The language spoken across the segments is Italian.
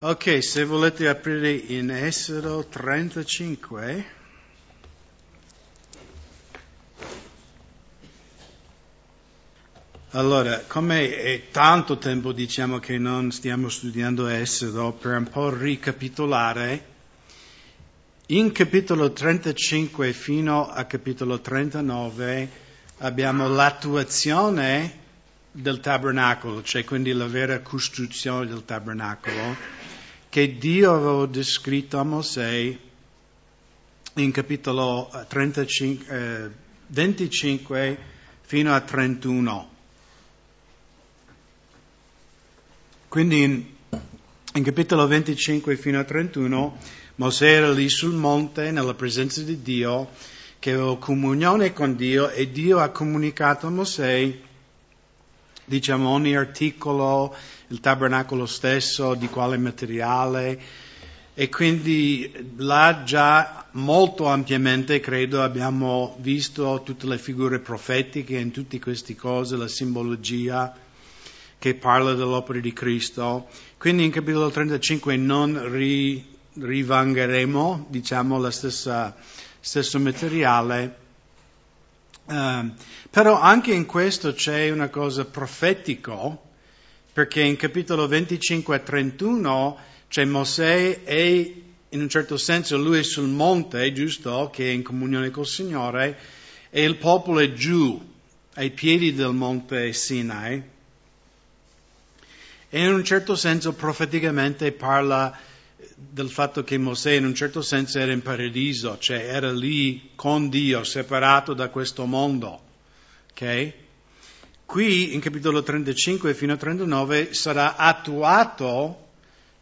Ok, se volete aprire in Esodo 35. Allora, come è tanto tempo diciamo che non stiamo studiando Esodo, per un po' ricapitolare, in capitolo 35 fino a capitolo 39 abbiamo l'attuazione del tabernacolo, cioè quindi la vera costruzione del tabernacolo che Dio aveva descritto a Mosè in capitolo 35, eh, 25 eh, fino a 31. Quindi in, in capitolo 25 fino a 31 Mosè era lì sul monte nella presenza di Dio, che aveva comunione con Dio e Dio ha comunicato a Mosè, diciamo, ogni articolo, il tabernacolo stesso, di quale materiale. E quindi là già molto ampiamente, credo, abbiamo visto tutte le figure profetiche in tutte queste cose, la simbologia che parla dell'opera di Cristo. Quindi in capitolo 35 non ri, rivangheremo, diciamo, lo stesso materiale. Uh, però anche in questo c'è una cosa profetico perché in capitolo 25 a 31 c'è Mosè e in un certo senso lui è sul monte, giusto, che è in comunione col Signore, e il popolo è giù, ai piedi del monte Sinai. E in un certo senso profeticamente parla del fatto che Mosè in un certo senso era in paradiso, cioè era lì con Dio, separato da questo mondo. Okay? Qui in capitolo 35 fino a 39 sarà attuato,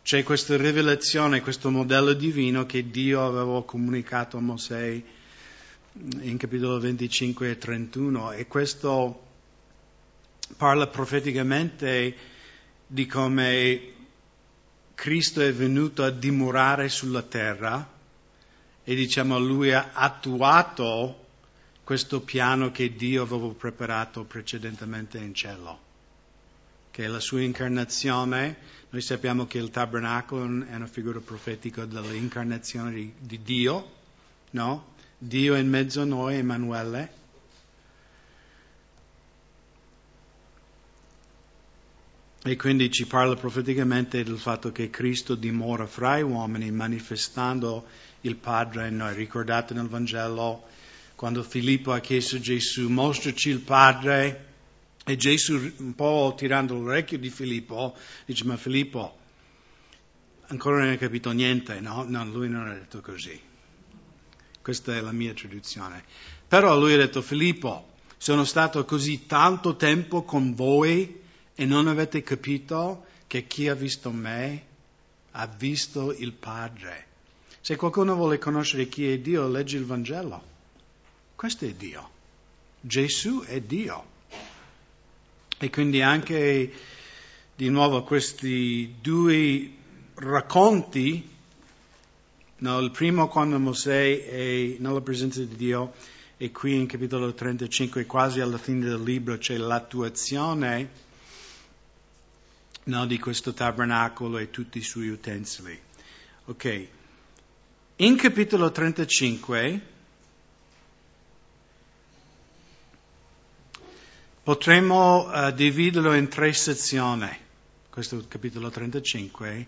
c'è questa rivelazione, questo modello divino che Dio aveva comunicato a Mosè in capitolo 25 e 31 e questo parla profeticamente di come Cristo è venuto a dimorare sulla terra e diciamo lui ha attuato questo piano che Dio aveva preparato precedentemente in cielo, che è la sua incarnazione. Noi sappiamo che il tabernacolo è una figura profetica dell'incarnazione di, di Dio, no? Dio in mezzo a noi, Emanuele. E quindi ci parla profeticamente del fatto che Cristo dimora fra gli uomini manifestando il Padre in noi. Ricordate nel Vangelo quando Filippo ha chiesto a Gesù, mostraci il Padre, e Gesù, un po' tirando l'orecchio di Filippo, dice, ma Filippo, ancora non hai capito niente, no? No, lui non ha detto così. Questa è la mia traduzione. Però lui ha detto, Filippo, sono stato così tanto tempo con voi e non avete capito che chi ha visto me ha visto il Padre. Se qualcuno vuole conoscere chi è Dio, leggi il Vangelo. Questo è Dio. Gesù è Dio. E quindi anche di nuovo questi due racconti, no, il primo quando Mosè è nella presenza di Dio e qui in capitolo 35, quasi alla fine del libro, c'è l'attuazione no, di questo tabernacolo e tutti i suoi utensili. Ok. In capitolo 35 Potremmo uh, dividerlo in tre sezioni, questo capitolo 35.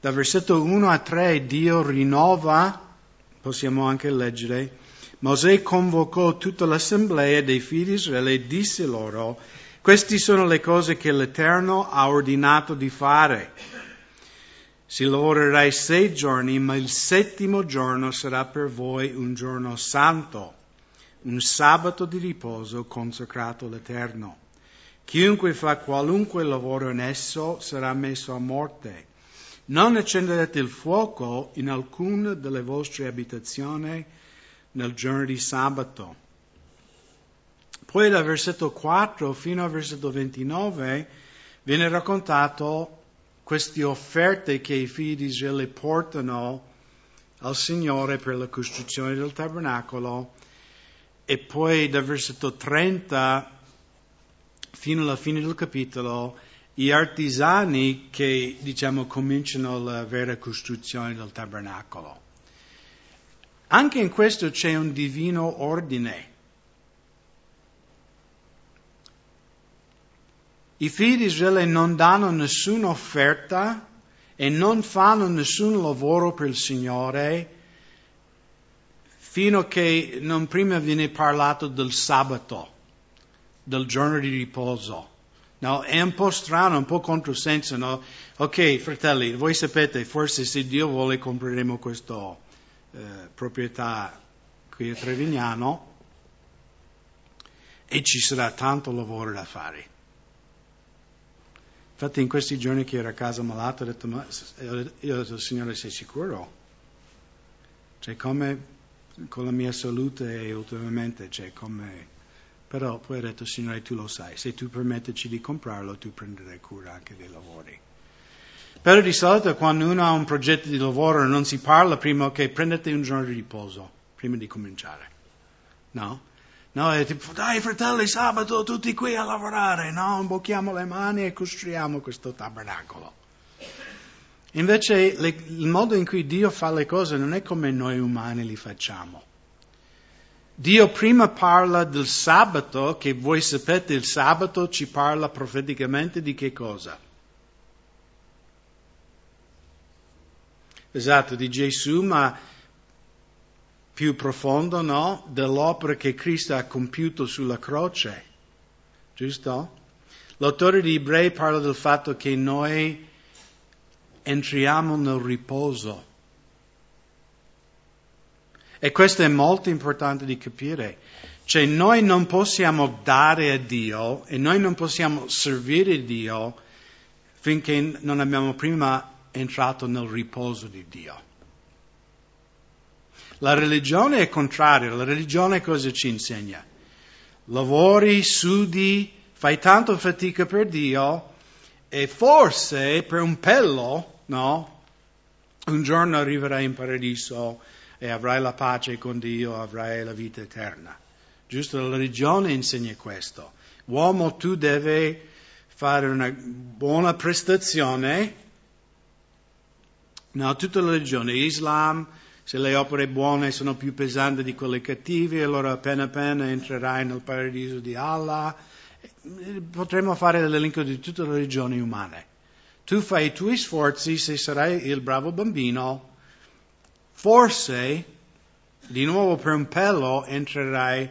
Dal versetto 1 a 3 Dio rinnova, possiamo anche leggere, Mosè convocò tutta l'assemblea dei figli di Israele e disse loro, queste sono le cose che l'Eterno ha ordinato di fare. Si lavorerai sei giorni, ma il settimo giorno sarà per voi un giorno santo un sabato di riposo consacrato all'Eterno. Chiunque fa qualunque lavoro in esso sarà messo a morte. Non accenderete il fuoco in alcuna delle vostre abitazioni nel giorno di sabato. Poi dal versetto 4 fino al versetto 29 viene raccontato queste offerte che i figli di Israele portano al Signore per la costruzione del tabernacolo e poi dal versetto 30 fino alla fine del capitolo gli artigiani che diciamo cominciano la vera costruzione del tabernacolo. Anche in questo c'è un divino ordine. I figli di Israele non danno nessuna offerta e non fanno nessun lavoro per il Signore fino a che non prima viene parlato del sabato, del giorno di riposo. No, è un po' strano, un po' controsenso, no? Ok, fratelli, voi sapete, forse se Dio vuole compreremo questa eh, proprietà qui a Trevignano e ci sarà tanto lavoro da fare. Infatti in questi giorni che ero a casa malato ho detto, ma io ho detto, Signore, sei sicuro? Cioè come con la mia salute e ultimamente, cioè come... Però poi ho detto, Signore, tu lo sai, se tu permettici di comprarlo, tu prenderai cura anche dei lavori. Però di solito quando uno ha un progetto di lavoro non si parla prima che prendete un giorno di riposo, prima di cominciare. No? No, è tipo, dai fratelli, sabato tutti qui a lavorare, no? Imbocchiamo le mani e costruiamo questo tabernacolo. Invece le, il modo in cui Dio fa le cose non è come noi umani li facciamo. Dio prima parla del sabato, che voi sapete il sabato ci parla profeticamente di che cosa? Esatto, di Gesù, ma più profondo, no? Dell'opera che Cristo ha compiuto sulla croce. Giusto? L'autore di Ebrei parla del fatto che noi entriamo nel riposo. E questo è molto importante di capire. Cioè noi non possiamo dare a Dio e noi non possiamo servire Dio finché non abbiamo prima entrato nel riposo di Dio. La religione è contraria, la religione cosa ci insegna? Lavori, studi, fai tanto fatica per Dio e forse per un pelo, no? Un giorno arriverai in paradiso e avrai la pace con Dio, avrai la vita eterna. Giusto? La religione insegna questo. Uomo, tu devi fare una buona prestazione. No, tutta la religione, Islam, se le opere buone sono più pesanti di quelle cattive, allora appena appena entrerai nel paradiso di Allah. Potremmo fare l'elenco di tutte le religioni umane. Tu fai i tuoi sforzi, se sarai il bravo bambino, forse di nuovo per un pelo entrerai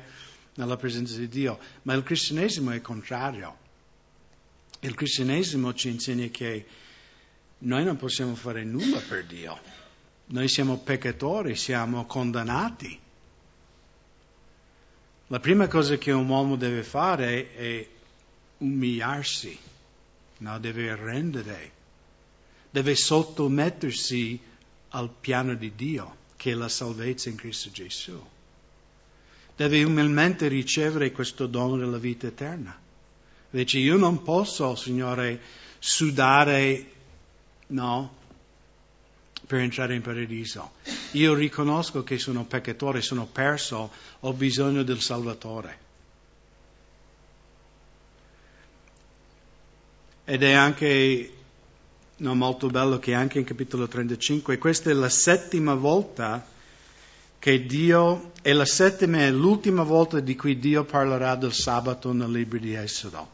nella presenza di Dio. Ma il cristianesimo è contrario. Il cristianesimo ci insegna che noi non possiamo fare nulla per Dio. Noi siamo peccatori, siamo condannati. La prima cosa che un uomo deve fare è umiliarsi, no? deve arrendere, deve sottomettersi al piano di Dio, che è la salvezza in Cristo Gesù. Deve umilmente ricevere questo dono della vita eterna. Dice, io non posso, Signore, sudare, no, per entrare in paradiso. Io riconosco che sono peccatore, sono perso, ho bisogno del Salvatore. Ed è anche no, molto bello che anche in capitolo 35, questa è la settima volta che Dio, è la settima e l'ultima volta di cui Dio parlerà del sabato nel libro di Esodo.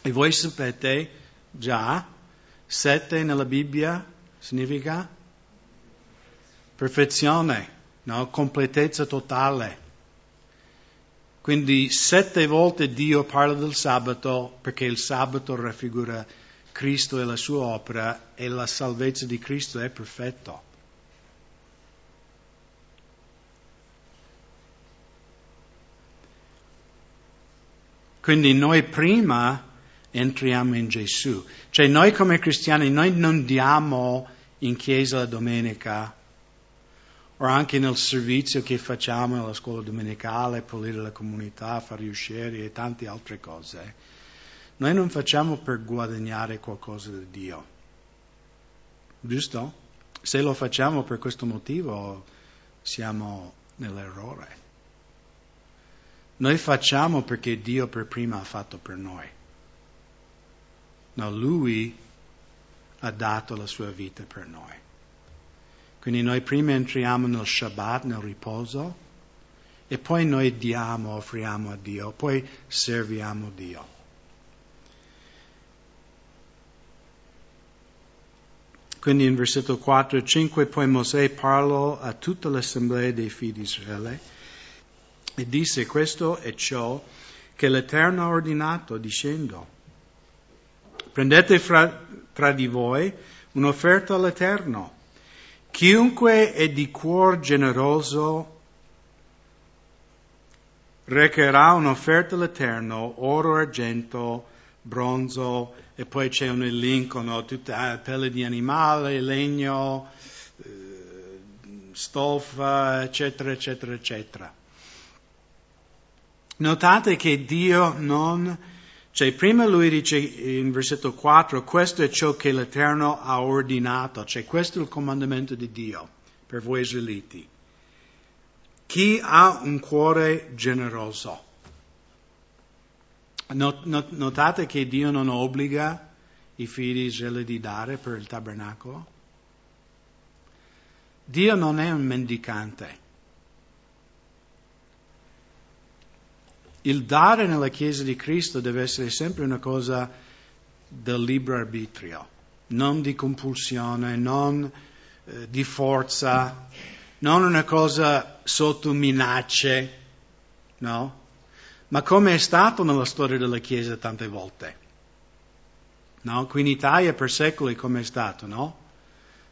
E voi sapete già, sette nella Bibbia significa perfezione, no? completezza totale. Quindi sette volte Dio parla del sabato perché il sabato raffigura Cristo e la sua opera e la salvezza di Cristo è perfetta. Quindi noi prima entriamo in Gesù. Cioè noi come cristiani, noi non diamo in chiesa la domenica o anche nel servizio che facciamo nella scuola domenicale, pulire la comunità, fare uscire e tante altre cose. Noi non facciamo per guadagnare qualcosa da Dio. Giusto? Se lo facciamo per questo motivo siamo nell'errore. Noi facciamo perché Dio per prima ha fatto per noi. No, Lui ha dato la sua vita per noi. Quindi noi prima entriamo nel Shabbat, nel riposo, e poi noi diamo, offriamo a Dio, poi serviamo Dio. Quindi in versetto 4 e 5 poi Mosè parlò a tutta l'assemblea dei figli di Israele e disse questo è ciò che l'Eterno ha ordinato dicendo prendete fra, tra di voi un'offerta all'Eterno. Chiunque è di cuor generoso recherà un'offerta all'Eterno, oro, argento, bronzo, e poi c'è un elenco, no? tutta pelle di animale, legno, eh, stoffa, eccetera, eccetera, eccetera. Notate che Dio non, cioè prima lui dice in versetto 4, questo è ciò che l'Eterno ha ordinato, cioè questo è il comandamento di Dio per voi israeliti. Chi ha un cuore generoso, Notate che Dio non obbliga i figli di Israele di dare per il tabernacolo. Dio non è un mendicante. Il dare nella Chiesa di Cristo deve essere sempre una cosa del libero arbitrio, non di compulsione, non eh, di forza, non una cosa sotto minacce, no? ma come è stato nella storia della Chiesa tante volte. No? Qui in Italia per secoli come è stato, no?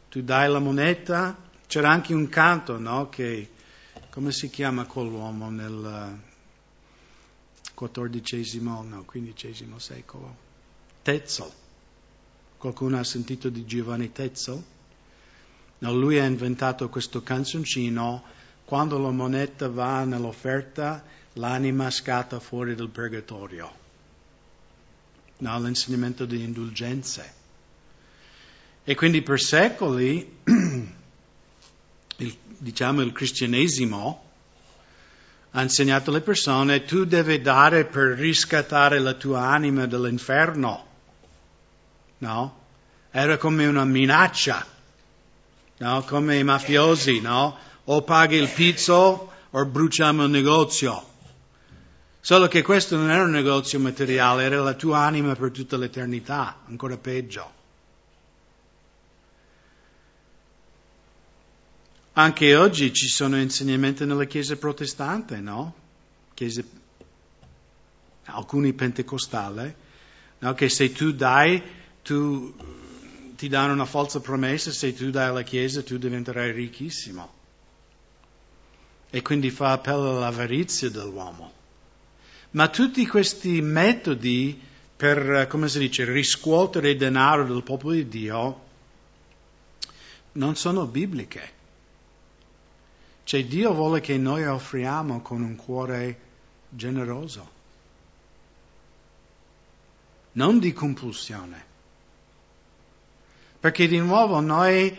Tu dai la moneta, c'era anche un canto, no? Che, come si chiama quell'uomo nel XIV, no, XV secolo? Tetzel. Qualcuno ha sentito di Giovanni Tetzel? No, lui ha inventato questo canzoncino, quando la moneta va nell'offerta, l'anima scatta fuori dal purgatorio. No, l'insegnamento di indulgenze. E quindi per secoli, il, diciamo, il cristianesimo ha insegnato alle persone tu devi dare per riscattare la tua anima dall'inferno. No? Era come una minaccia, no? Come i mafiosi, no? O paghi il pizzo o bruciamo il negozio. Solo che questo non era un negozio materiale, era la tua anima per tutta l'eternità, ancora peggio. Anche oggi ci sono insegnamenti nella Chiesa protestante, no? Chiese, alcuni pentecostali, no? Che se tu dai, tu ti danno una falsa promessa, se tu dai alla Chiesa tu diventerai ricchissimo. E quindi fa appello all'avarizia dell'uomo. Ma tutti questi metodi per, come si dice, riscuotere il denaro del popolo di Dio non sono bibliche. Cioè Dio vuole che noi offriamo con un cuore generoso, non di compulsione. Perché di nuovo noi,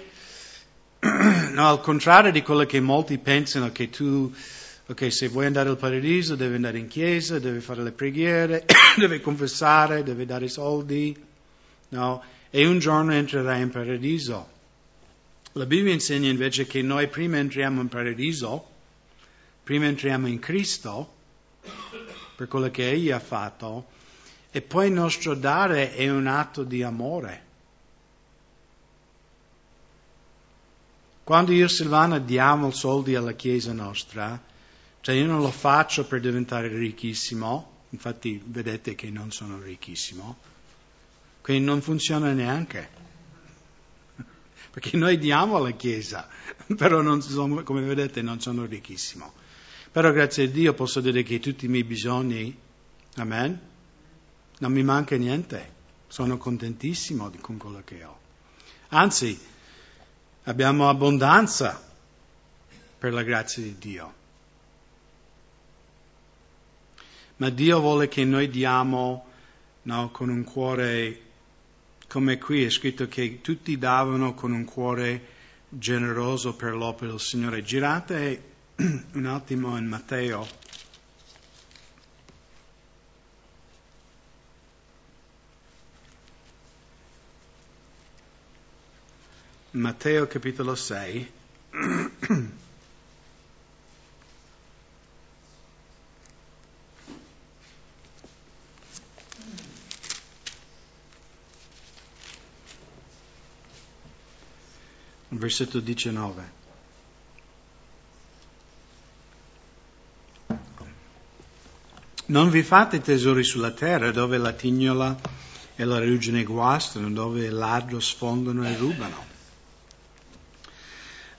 no, al contrario di quello che molti pensano che tu Ok, se vuoi andare al paradiso devi andare in chiesa, devi fare le preghiere, devi confessare, devi dare soldi, no? E un giorno entrerai in paradiso. La Bibbia insegna invece che noi prima entriamo in paradiso, prima entriamo in Cristo, per quello che Egli ha fatto, e poi il nostro dare è un atto di amore. Quando io e Silvana diamo soldi alla Chiesa nostra, cioè io non lo faccio per diventare ricchissimo, infatti vedete che non sono ricchissimo, quindi non funziona neanche. Perché noi diamo alla Chiesa, però sono, come vedete non sono ricchissimo. Però grazie a Dio posso dire che tutti i miei bisogni, amen, non mi manca niente, sono contentissimo con quello che ho. Anzi, abbiamo abbondanza per la grazia di Dio. ma Dio vuole che noi diamo no, con un cuore, come qui è scritto che tutti davano con un cuore generoso per l'opera del Signore. Girate un attimo in Matteo. Matteo capitolo 6. Versetto 19. Non vi fate tesori sulla terra dove la tignola e la ruggine guastano, dove il ladro sfondano e rubano.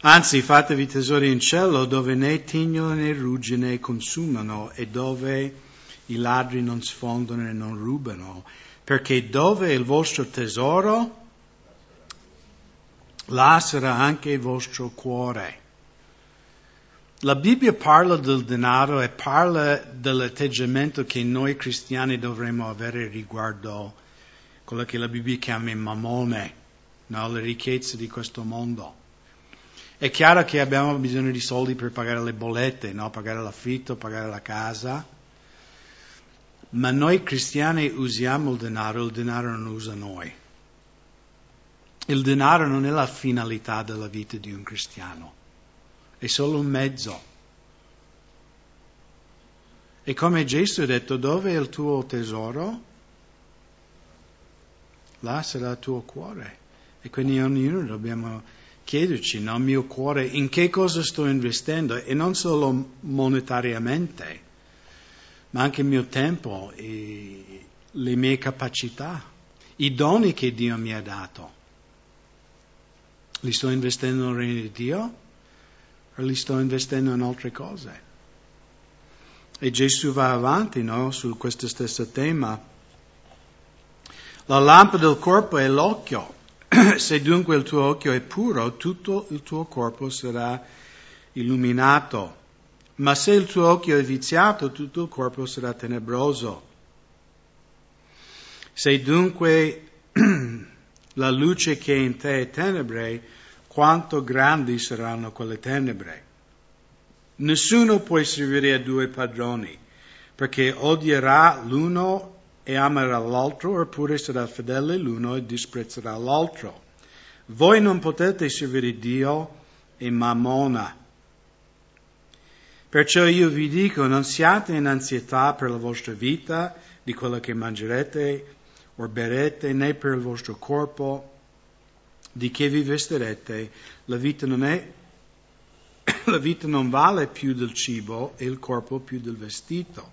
Anzi, fatevi tesori in cielo dove né tignola né ruggine consumano e dove i ladri non sfondano e non rubano, perché dove è il vostro tesoro, là sarà anche il vostro cuore. La Bibbia parla del denaro e parla dell'atteggiamento che noi cristiani dovremmo avere riguardo quello che la Bibbia chiama mammone, no? le ricchezze di questo mondo. È chiaro che abbiamo bisogno di soldi per pagare le bollette, no? pagare l'affitto, pagare la casa, ma noi cristiani usiamo il denaro, il denaro non usa noi. Il denaro non è la finalità della vita di un cristiano è solo un mezzo. E come Gesù ha detto, dove è il tuo tesoro? Là sarà il tuo cuore. E quindi ognuno dobbiamo chiederci, nel mio cuore, in che cosa sto investendo? E non solo monetariamente, ma anche il mio tempo, le mie capacità, i doni che Dio mi ha dato. Li sto investendo nel regno di Dio? o li sto investendo in altre cose. E Gesù va avanti no, su questo stesso tema. La lampada del corpo è l'occhio. Se dunque il tuo occhio è puro, tutto il tuo corpo sarà illuminato. Ma se il tuo occhio è viziato, tutto il corpo sarà tenebroso. Se dunque la luce che è in te è tenebre, quanto grandi saranno quelle tenebre. Nessuno può servire a due padroni, perché odierà l'uno e amerà l'altro, oppure sarà fedele l'uno e disprezzerà l'altro. Voi non potete servire Dio e Mammona. Perciò io vi dico, non siate in ansietà per la vostra vita, di quello che mangerete o berete, né per il vostro corpo, di che vi vestirete, la vita non è, la vita non vale più del cibo e il corpo più del vestito.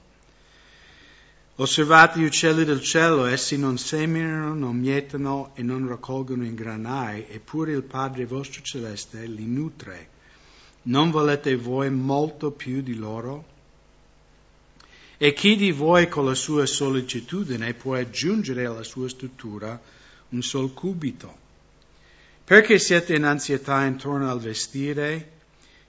Osservate gli uccelli del cielo, essi non seminano, non mietano e non raccolgono in granai, eppure il Padre vostro celeste li nutre. Non volete voi molto più di loro? E chi di voi con la sua sollecitudine può aggiungere alla sua struttura un sol cubito? Perché siete in ansietà intorno al vestire?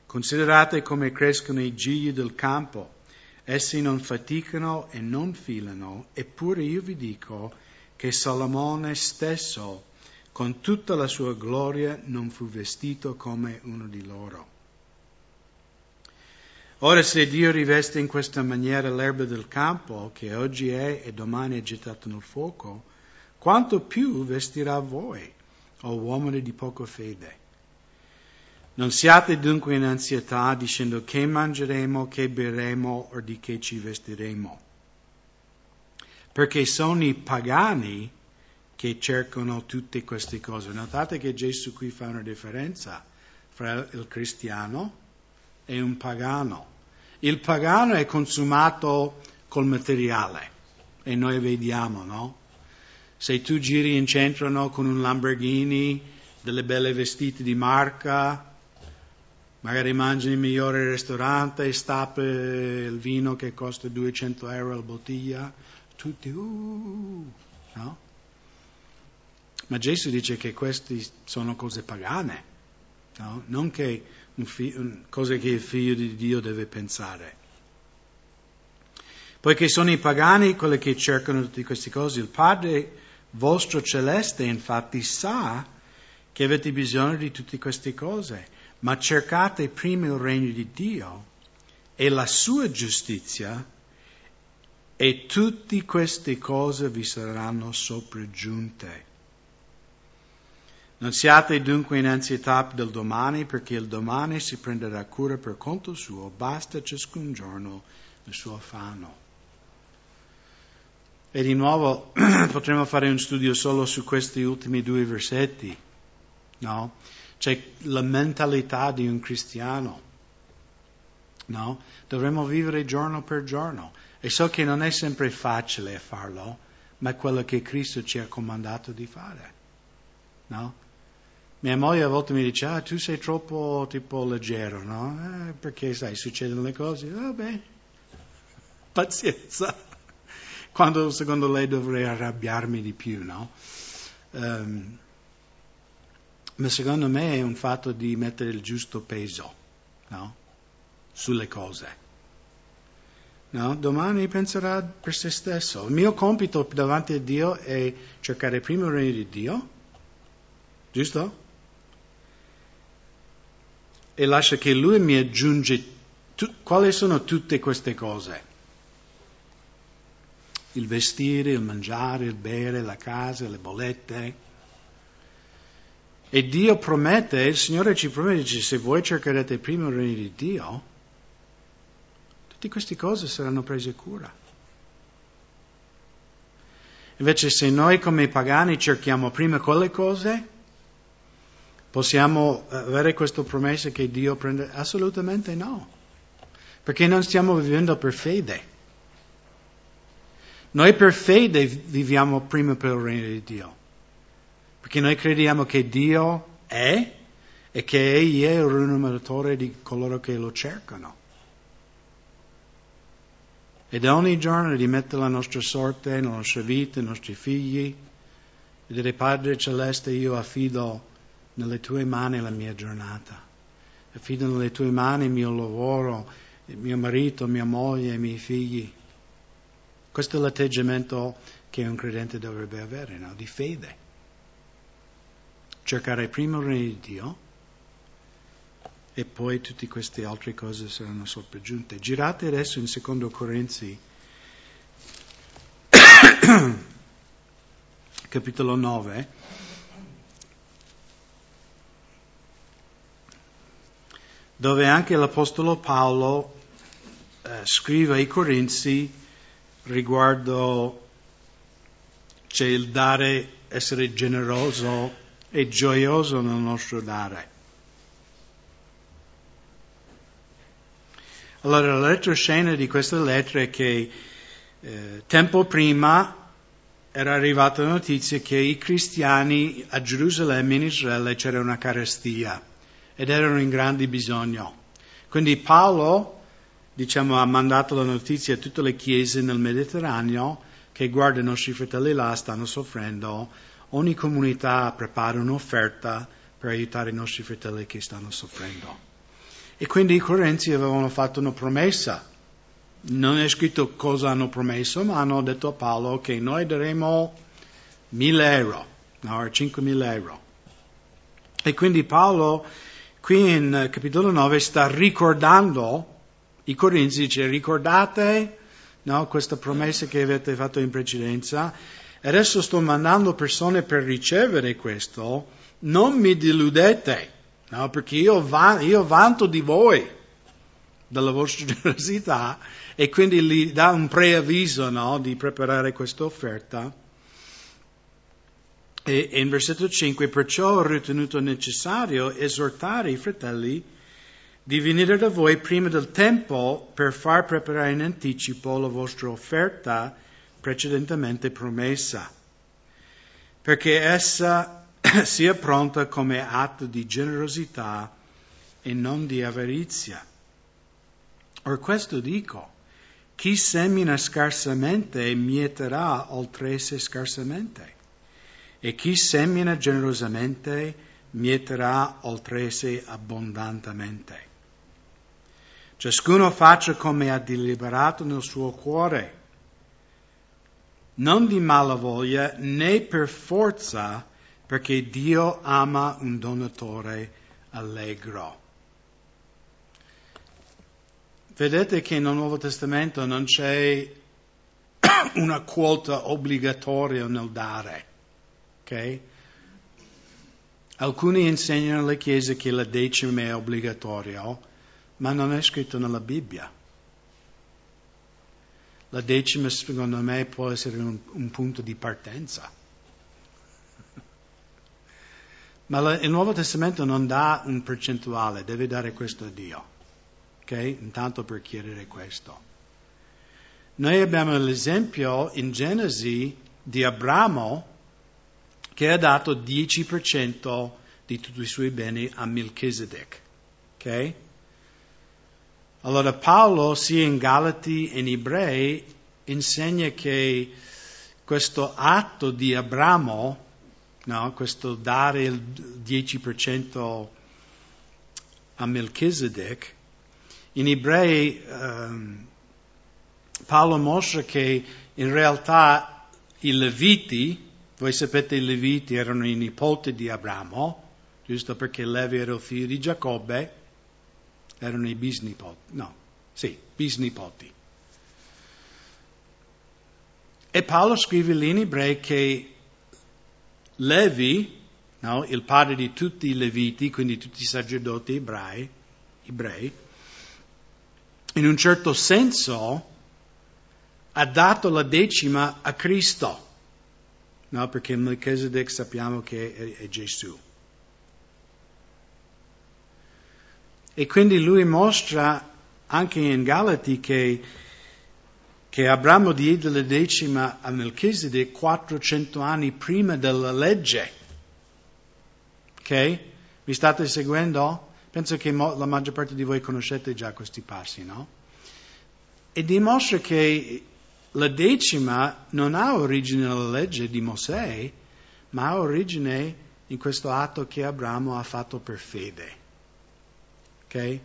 Considerate come crescono i gigli del campo. Essi non faticano e non filano, eppure io vi dico che Salomone stesso, con tutta la sua gloria, non fu vestito come uno di loro. Ora se Dio riveste in questa maniera l'erba del campo, che oggi è e domani è gettato nel fuoco, quanto più vestirà voi? O uomini di poca fede. Non siate dunque in ansietà dicendo che mangeremo, che berremo o di che ci vestiremo. Perché sono i pagani che cercano tutte queste cose. Notate che Gesù qui fa una differenza fra il cristiano e un pagano. Il pagano è consumato col materiale e noi vediamo, no? Se tu giri in centro no, con un Lamborghini, delle belle vestiti di marca, magari mangi nel migliore ristorante e stappi il vino che costa 200 euro la bottiglia, tutti, uh, no? Ma Gesù dice che queste sono cose pagane, no? non che un fi- un, cose che il figlio di Dio deve pensare. Poiché sono i pagani quelli che cercano tutte queste cose, il Padre vostro celeste infatti sa che avete bisogno di tutte queste cose, ma cercate prima il regno di Dio e la sua giustizia e tutte queste cose vi saranno sopraggiunte. Non siate dunque in ansietà del domani, perché il domani si prenderà cura per conto suo, basta ciascun giorno il suo affanno. E di nuovo potremmo fare un studio solo su questi ultimi due versetti, no? C'è la mentalità di un cristiano, no? Dovremmo vivere giorno per giorno. E so che non è sempre facile farlo, ma è quello che Cristo ci ha comandato di fare, no? Mia moglie a volte mi dice, ah, tu sei troppo tipo leggero, no? Eh, perché sai, succedono le cose, vabbè, pazienza. Quando secondo lei dovrei arrabbiarmi di più, no? Um, ma secondo me è un fatto di mettere il giusto peso, no? Sulle cose. No? Domani penserà per se stesso. Il mio compito davanti a Dio è cercare prima il regno di Dio, giusto? e lascia che lui mi aggiunge tu, quali sono tutte queste cose. Il vestire, il mangiare, il bere, la casa, le bollette. E Dio promette, il Signore ci promette, se voi cercherete prima il regno di Dio, tutte queste cose saranno prese cura. Invece se noi come pagani cerchiamo prima quelle cose, Possiamo avere questa promessa che Dio prende? Assolutamente no, perché non stiamo vivendo per fede. Noi per fede viviamo prima per il regno di Dio, perché noi crediamo che Dio è e che Egli è il rinumeratore di coloro che lo cercano. Ed ogni giorno di mettere la nostra sorte, la nostra vita, i nostri figli, e dire Padre Celeste io affido nelle tue mani la mia giornata, affido nelle tue mani il mio lavoro, il mio marito, mia moglie, i miei figli. Questo è l'atteggiamento che un credente dovrebbe avere, no? di fede. Cercare prima il regno di Dio e poi tutte queste altre cose saranno sopraggiunte. Girate adesso in secondo Corinzi, capitolo 9. dove anche l'Apostolo Paolo eh, scrive ai Corinzi riguardo c'è il dare, essere generoso e gioioso nel nostro dare. Allora, la retroscena di questa lettera è che eh, tempo prima era arrivata la notizia che i cristiani a Gerusalemme in Israele c'era una carestia ed erano in grande bisogno. Quindi Paolo, diciamo, ha mandato la notizia a tutte le chiese nel Mediterraneo che guarda i nostri fratelli là, stanno soffrendo, ogni comunità prepara un'offerta per aiutare i nostri fratelli che stanno soffrendo. E quindi i Corinzi avevano fatto una promessa. Non è scritto cosa hanno promesso, ma hanno detto a Paolo che noi daremo mille euro, no, cinquemila euro. E quindi Paolo qui in capitolo 9 sta ricordando i Corinzi, dice ricordate no, questa promessa che avete fatto in precedenza, adesso sto mandando persone per ricevere questo, non mi deludete, no, perché io, va, io vanto di voi, della vostra generosità, e quindi gli dà un preavviso no, di preparare questa offerta. E in versetto 5, perciò ho ritenuto necessario esortare i fratelli di venire da voi prima del tempo per far preparare in anticipo la vostra offerta precedentemente promessa, perché essa sia pronta come atto di generosità e non di avarizia. Or questo dico, chi semina scarsamente mieterà oltre se scarsamente e chi semina generosamente mieterà oltrese abbondantemente. Ciascuno faccia come ha deliberato nel suo cuore, non di mala voglia né per forza, perché Dio ama un donatore allegro. Vedete che nel Nuovo Testamento non c'è una quota obbligatoria nel dare. Okay? Alcuni insegnano alle chiese che la decima è obbligatoria, ma non è scritto nella Bibbia. La decima, secondo me, può essere un, un punto di partenza. Ma la, il Nuovo Testamento non dà un percentuale, deve dare questo a Dio. Ok? Intanto per chiedere questo. Noi abbiamo l'esempio in Genesi di Abramo che ha dato 10% di tutti i suoi beni a Melchizedek. Ok? Allora Paolo, sia in Galati che in Ebrei, insegna che questo atto di Abramo, no, questo dare il 10% a Melchizedek, in Ebrei um, Paolo mostra che in realtà i Leviti, voi sapete i Leviti erano i nipoti di Abramo, giusto perché Levi era il figlio di Giacobbe, erano i bisnipoti, no, sì, bisnipoti. E Paolo scrive lì in ebrei che Levi, no, il padre di tutti i Leviti, quindi tutti i sacerdoti ebrei, ebrei in un certo senso ha dato la decima a Cristo, no? perché Melchizedek sappiamo che è, è Gesù. E quindi lui mostra anche in Galati che, che Abramo diede la decima a Melchizedek 400 anni prima della legge. Ok? Mi state seguendo? Penso che mo- la maggior parte di voi conoscete già questi passi, no? E dimostra che la decima non ha origine nella legge di Mosè, ma ha origine in questo atto che Abramo ha fatto per fede. Ok?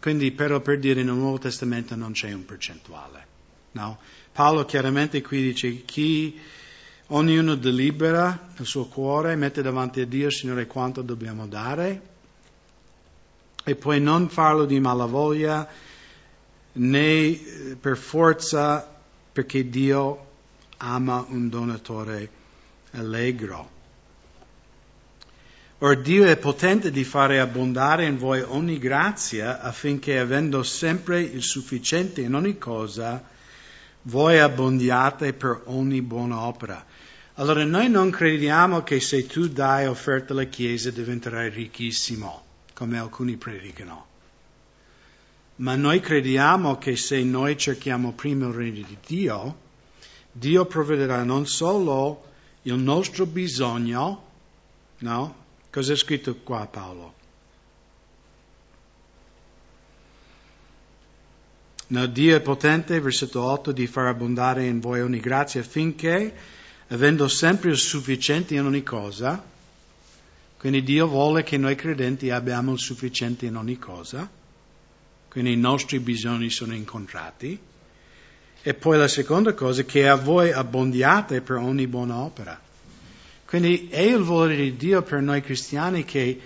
Quindi però per dire nel Nuovo Testamento non c'è un percentuale. No? Paolo chiaramente qui dice chi ognuno delibera il suo cuore, mette davanti a Dio, Signore, quanto dobbiamo dare, e poi non farlo di malavoglia, né eh, per forza perché Dio ama un donatore allegro. Or Dio è potente di fare abbondare in voi ogni grazia affinché avendo sempre il sufficiente in ogni cosa, voi abbondiate per ogni buona opera. Allora noi non crediamo che se tu dai offerta alla Chiesa diventerai ricchissimo, come alcuni predicano. Ma noi crediamo che se noi cerchiamo prima il regno di Dio, Dio provvederà non solo il nostro bisogno, no? Cosa è scritto qua Paolo? No, Dio è potente, versetto 8, di far abbondare in voi ogni grazia affinché, avendo sempre il sufficiente in ogni cosa, quindi Dio vuole che noi credenti abbiamo il sufficiente in ogni cosa, quindi i nostri bisogni sono incontrati. E poi la seconda cosa che a voi abbondiate per ogni buona opera. Quindi è il volere di Dio per noi cristiani che i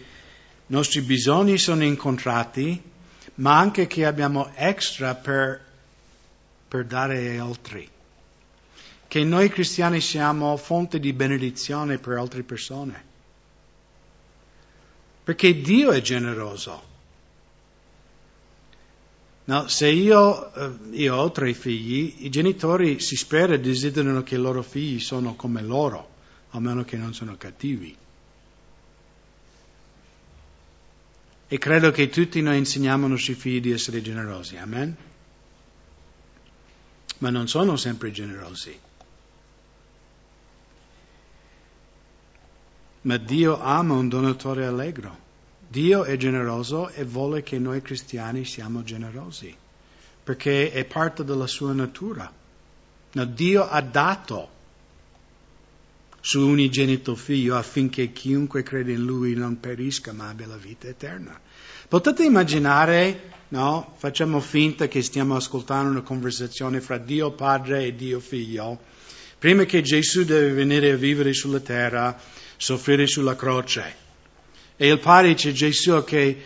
nostri bisogni sono incontrati, ma anche che abbiamo extra per, per dare agli altri. Che noi cristiani siamo fonte di benedizione per altre persone. Perché Dio è generoso. No, se io, eh, io, ho tre figli, i genitori si spera e desiderano che i loro figli sono come loro, a meno che non sono cattivi. E credo che tutti noi insegniamo ai nostri figli di essere generosi, amen? Ma non sono sempre generosi. Ma Dio ama un donatore allegro. Dio è generoso e vuole che noi cristiani siamo generosi, perché è parte della sua natura. No, Dio ha dato suo unigenito figlio affinché chiunque crede in lui non perisca ma abbia la vita eterna. Potete immaginare, no? Facciamo finta che stiamo ascoltando una conversazione fra Dio Padre e Dio Figlio. Prima che Gesù deve venire a vivere sulla terra, soffrire sulla croce e il Padre dice Gesù che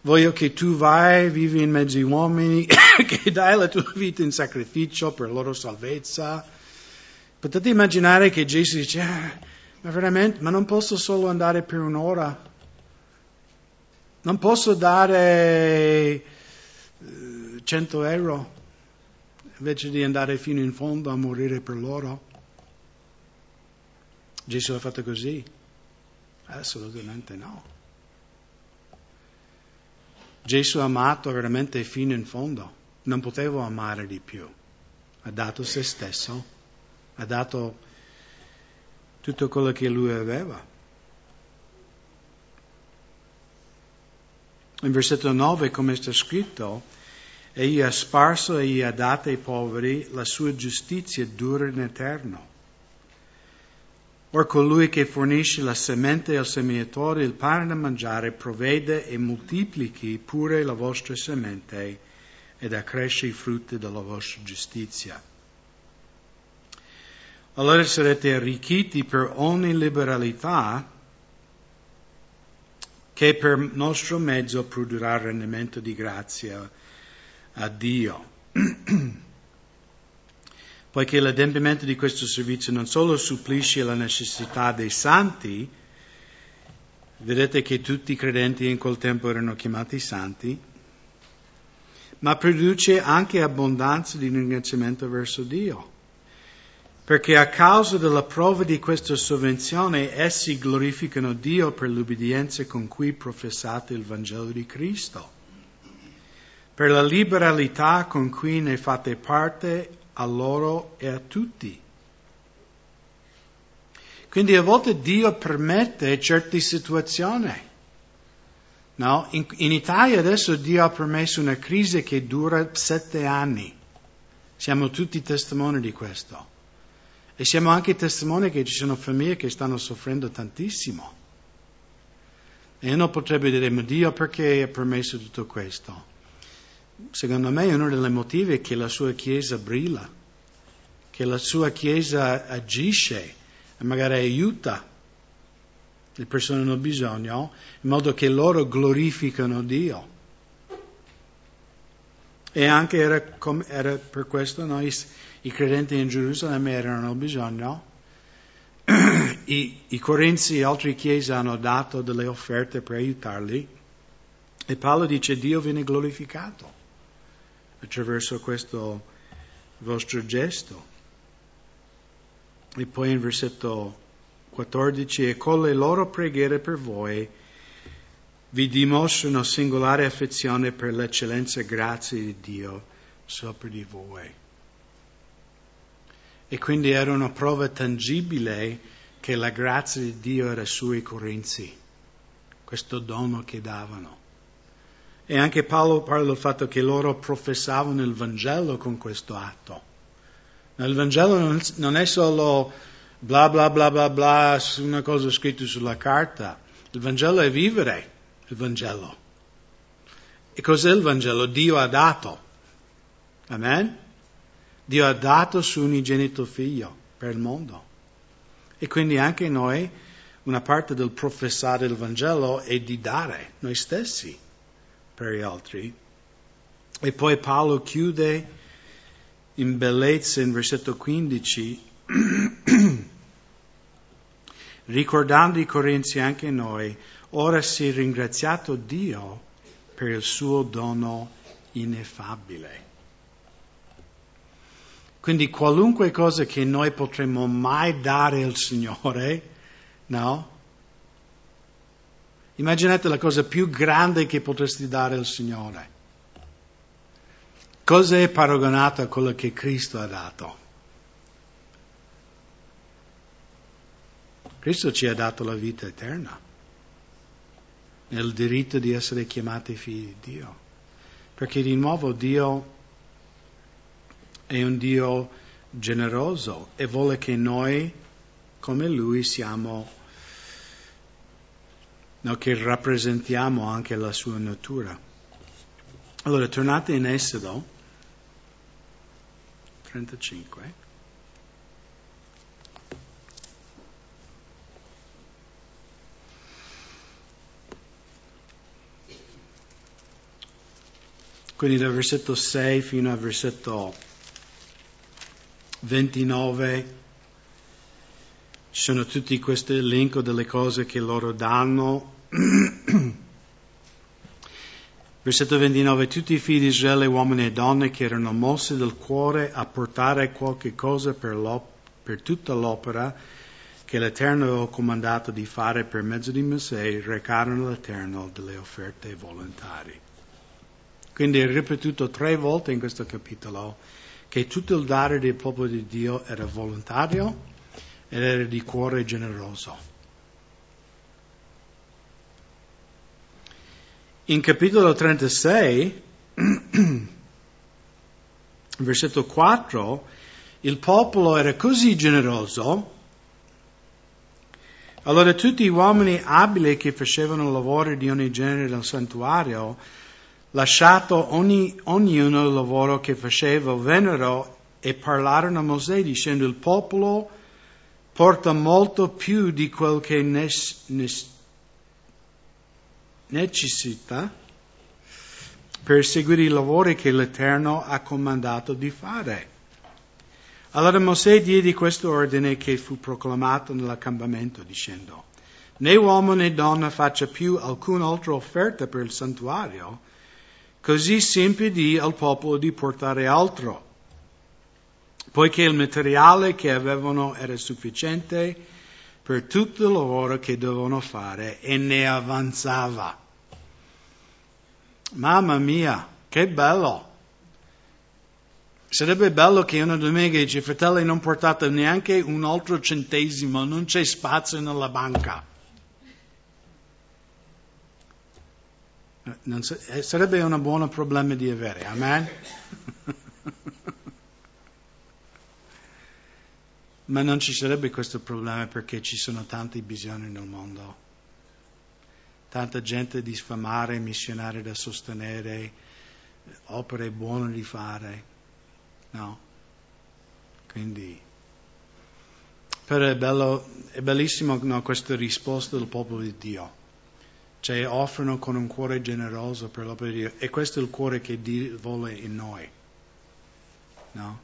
voglio che tu vai, vivi in mezzo agli uomini, che dai la tua vita in sacrificio per la loro salvezza. Potete immaginare che Gesù dice, ah, Ma veramente, ma non posso solo andare per un'ora? Non posso dare 100 eh, euro invece di andare fino in fondo a morire per loro? Gesù ha fatto così? Assolutamente no. Gesù ha amato veramente fino in fondo, non potevo amare di più. Ha dato se stesso, ha dato tutto quello che lui aveva. In versetto 9, come sta scritto, egli ha sparso e gli ha dato ai poveri, la sua giustizia dura in eterno. Or colui che fornisce la semente al seminatore il pane da mangiare provvede e moltiplichi pure la vostra semente ed accresce i frutti della vostra giustizia. Allora sarete arricchiti per ogni liberalità che per nostro mezzo produrrà rendimento di grazia a Dio. poiché l'adempimento di questo servizio non solo supplisce la necessità dei santi, vedete che tutti i credenti in quel tempo erano chiamati santi, ma produce anche abbondanza di ringraziamento verso Dio. Perché a causa della prova di questa sovvenzione essi glorificano Dio per l'ubbidienza con cui professate il Vangelo di Cristo, per la liberalità con cui ne fate parte a loro e a tutti. Quindi a volte Dio permette certe situazioni. No? In, in, Italia adesso Dio ha permesso una crisi che dura sette anni. Siamo tutti testimoni di questo. E siamo anche testimoni che ci sono famiglie che stanno soffrendo tantissimo. E uno potrebbe dire, ma Dio perché ha permesso tutto questo? secondo me uno dei motivi è che la sua Chiesa brilla, che la sua Chiesa agisce e magari aiuta le persone che hanno bisogno, in modo che loro glorificano Dio. E anche era, era per questo noi, i credenti in Gerusalemme erano bisogno. I, I Corinzi e altre chiese hanno dato delle offerte per aiutarli. E Paolo dice Dio viene glorificato attraverso questo vostro gesto. E poi in versetto 14, e con le loro preghiere per voi vi dimostrano singolare affezione per l'eccellenza e grazia di Dio sopra di voi. E quindi era una prova tangibile che la grazia di Dio era sui Corinzi, questo dono che davano. E anche Paolo parla del fatto che loro professavano il Vangelo con questo atto. Il Vangelo non è solo bla bla bla bla bla, una cosa scritta sulla carta. Il Vangelo è vivere il Vangelo. E cos'è il Vangelo? Dio ha dato. Amen? Dio ha dato suo unigenito figlio per il mondo. E quindi anche noi, una parte del professare il Vangelo è di dare noi stessi per gli altri. E poi Paolo chiude in bellezza in versetto 15, ricordando i Corinzi anche noi, ora si è ringraziato Dio per il suo dono ineffabile. Quindi qualunque cosa che noi potremmo mai dare al Signore, no? Immaginate la cosa più grande che potresti dare al Signore. Cosa è paragonato a quello che Cristo ha dato? Cristo ci ha dato la vita eterna, nel diritto di essere chiamati figli di Dio. Perché di nuovo Dio è un Dio generoso e vuole che noi, come Lui, siamo no, che rappresentiamo anche la sua natura. Allora, tornate in Esodo 35. Quindi dal versetto 6 fino al versetto 29 sono tutti questi elenco delle cose che loro danno. Versetto 29, tutti i figli di Israele, uomini e donne, che erano mossi del cuore a portare qualche cosa per, per tutta l'opera che l'Eterno aveva comandato di fare per mezzo di Mosè, recarono all'Eterno delle offerte volontarie. Quindi è ripetuto tre volte in questo capitolo che tutto il dare del popolo di Dio era volontario ed era di cuore generoso. In capitolo 36, versetto 4, il popolo era così generoso, allora tutti gli uomini abili che facevano lavori di ogni genere nel santuario lasciato ogni, ognuno il lavoro che faceva, vennero e parlarono a Mosè dicendo il popolo porta molto più di quel che necessita per seguire i lavori che l'Eterno ha comandato di fare. Allora Mosè diede questo ordine che fu proclamato nell'accampamento dicendo, né uomo né donna faccia più alcun'altra offerta per il santuario, Così si impedì al popolo di portare altro, poiché il materiale che avevano era sufficiente per tutto il lavoro che dovevano fare e ne avanzava. Mamma mia, che bello! Sarebbe bello che una domenica dice, fratelli, non portate neanche un altro centesimo, non c'è spazio nella banca. Eh, sarebbe un buon problema di avere, amen? Ma non ci sarebbe questo problema perché ci sono tanti bisogni nel mondo, tanta gente da sfamare, missionari da sostenere, opere buone di fare, no? Quindi, però è, bello, è bellissimo no, questa risposta del popolo di Dio cioè offrono con un cuore generoso per l'opera di Dio. E questo è il cuore che Dio vuole in noi. No?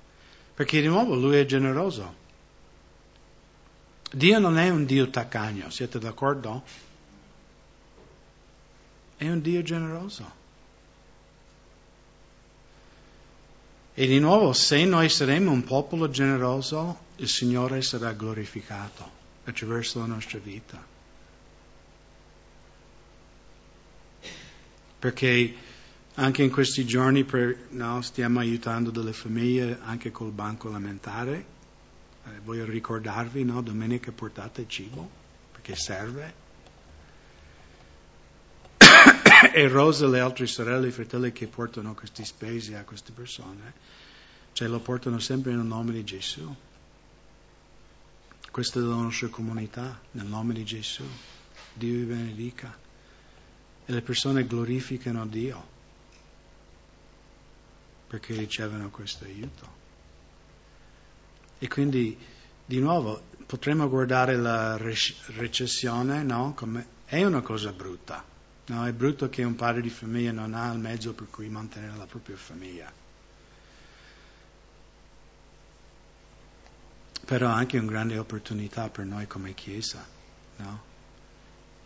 Perché di nuovo Lui è generoso. Dio non è un Dio taccagno, siete d'accordo? È un Dio generoso. E di nuovo, se noi saremo un popolo generoso, il Signore sarà glorificato attraverso la nostra vita. Perché anche in questi giorni per, no, stiamo aiutando delle famiglie anche col banco alimentare. Eh, voglio ricordarvi, no, domenica portate cibo, perché serve. e Rosa e le altre sorelle e fratelli che portano questi spesi a queste persone, cioè lo portano sempre nel nome di Gesù. Questa è la nostra comunità, nel nome di Gesù. Dio vi benedica e le persone glorificano Dio perché ricevono questo aiuto. E quindi, di nuovo, potremmo guardare la recessione, no? Come è una cosa brutta. No? È brutto che un padre di famiglia non ha il mezzo per cui mantenere la propria famiglia. Però anche una grande opportunità per noi come Chiesa, no?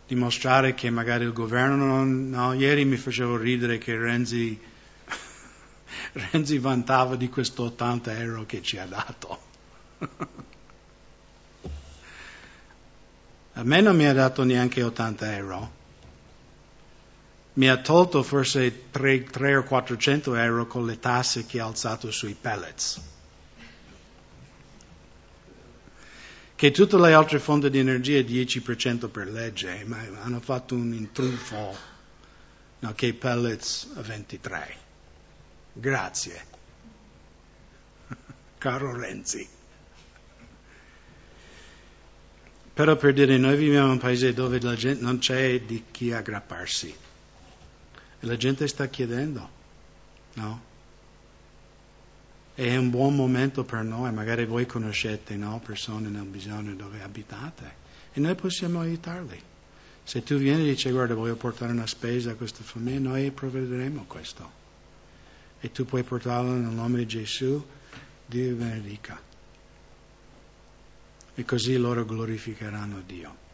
Dimostrare che magari il governo non... No, ieri mi facevo ridere che Renzi, Renzi vantava di questo 80 euro che ci ha dato. A me non mi ha dato neanche 80 euro. Mi ha tolto forse 3, 3 o 400 euro con le tasse che ha alzato sui pellets. Che tutte le altre fonti di energia 10% per legge, ma hanno fatto un intrufo no, che pellets a 23. Grazie. Caro Renzi. Però per dire, noi viviamo in un paese dove la gente, non c'è di chi aggrapparsi. E la gente sta chiedendo, no? È un buon momento per noi, magari voi conoscete no, persone nel bisogno dove abitate e noi possiamo aiutarli. Se tu vieni e dici guarda voglio portare una spesa a questa famiglia, noi provvederemo questo. E tu puoi portarlo nel nome di Gesù, Dio benedica. e così loro glorificheranno Dio.